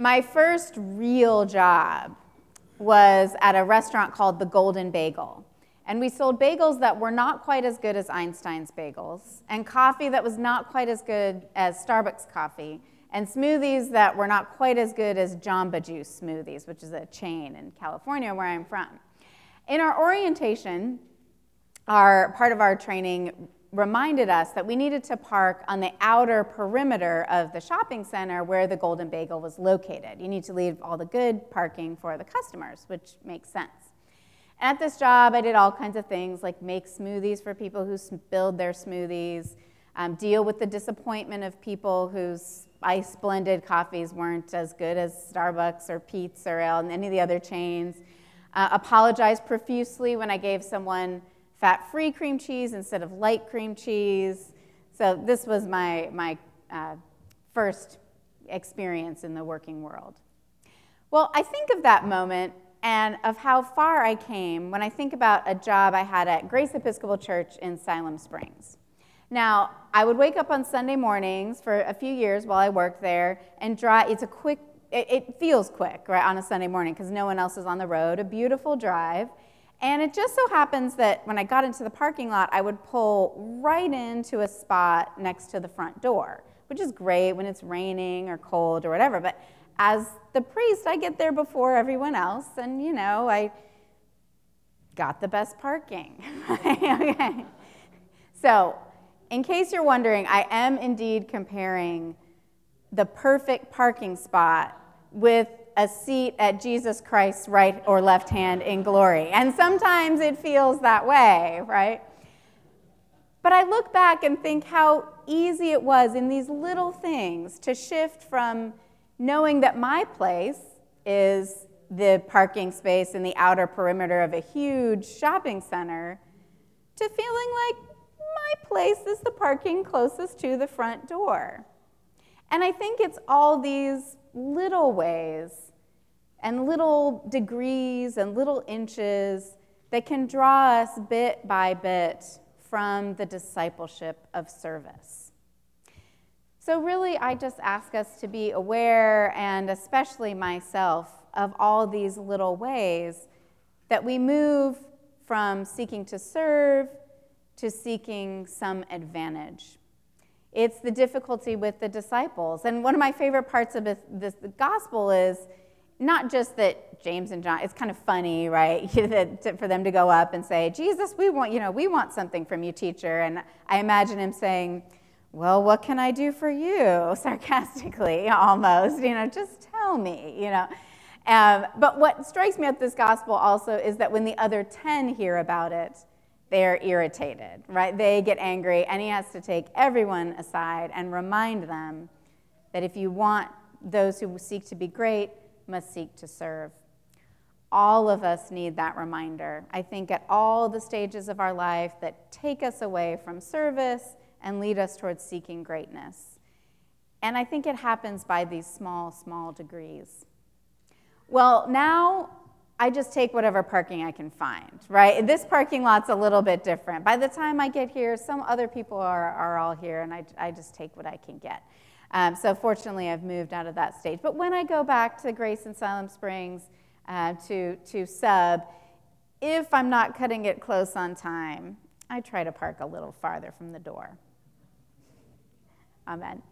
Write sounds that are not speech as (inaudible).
My first real job was at a restaurant called the Golden Bagel. And we sold bagels that were not quite as good as Einstein's bagels, and coffee that was not quite as good as Starbucks coffee, and smoothies that were not quite as good as Jamba Juice smoothies, which is a chain in California where I'm from. In our orientation, our part of our training reminded us that we needed to park on the outer perimeter of the shopping center where the Golden Bagel was located. You need to leave all the good parking for the customers, which makes sense. At this job, I did all kinds of things like make smoothies for people who build their smoothies, um, deal with the disappointment of people whose ice blended coffees weren't as good as Starbucks or Peet's or any of the other chains, uh, apologize profusely when I gave someone fat free cream cheese instead of light cream cheese. So, this was my, my uh, first experience in the working world. Well, I think of that moment and of how far I came when I think about a job I had at Grace Episcopal Church in Siloam Springs. Now, I would wake up on Sunday mornings for a few years while I worked there and drive. It's a quick, it, it feels quick, right, on a Sunday morning because no one else is on the road. A beautiful drive. And it just so happens that when I got into the parking lot, I would pull right into a spot next to the front door, which is great when it's raining or cold or whatever. But as the priest, I get there before everyone else, and you know, I got the best parking. (laughs) okay. So, in case you're wondering, I am indeed comparing the perfect parking spot with a seat at Jesus Christ's right or left hand in glory. And sometimes it feels that way, right? But I look back and think how easy it was in these little things to shift from knowing that my place is the parking space in the outer perimeter of a huge shopping center to feeling like my place is the parking closest to the front door. And I think it's all these little ways and little degrees and little inches that can draw us bit by bit from the discipleship of service. So, really, I just ask us to be aware, and especially myself, of all these little ways that we move from seeking to serve to seeking some advantage. It's the difficulty with the disciples. And one of my favorite parts of this, the gospel is not just that James and John, it's kind of funny, right, (laughs) for them to go up and say, Jesus, we want, you know, we want something from you, teacher. And I imagine him saying, well, what can I do for you? (laughs) Sarcastically, almost, you know, just tell me, you know. Um, but what strikes me at this gospel also is that when the other 10 hear about it, they're irritated, right? They get angry, and he has to take everyone aside and remind them that if you want those who seek to be great, must seek to serve. All of us need that reminder. I think at all the stages of our life that take us away from service and lead us towards seeking greatness. And I think it happens by these small, small degrees. Well, now I just take whatever parking I can find, right? This parking lot's a little bit different. By the time I get here, some other people are, are all here, and I, I just take what I can get. Um, so fortunately, I've moved out of that stage. But when I go back to Grace and Siloam Springs uh, to, to sub, if I'm not cutting it close on time, I try to park a little farther from the door. Amen.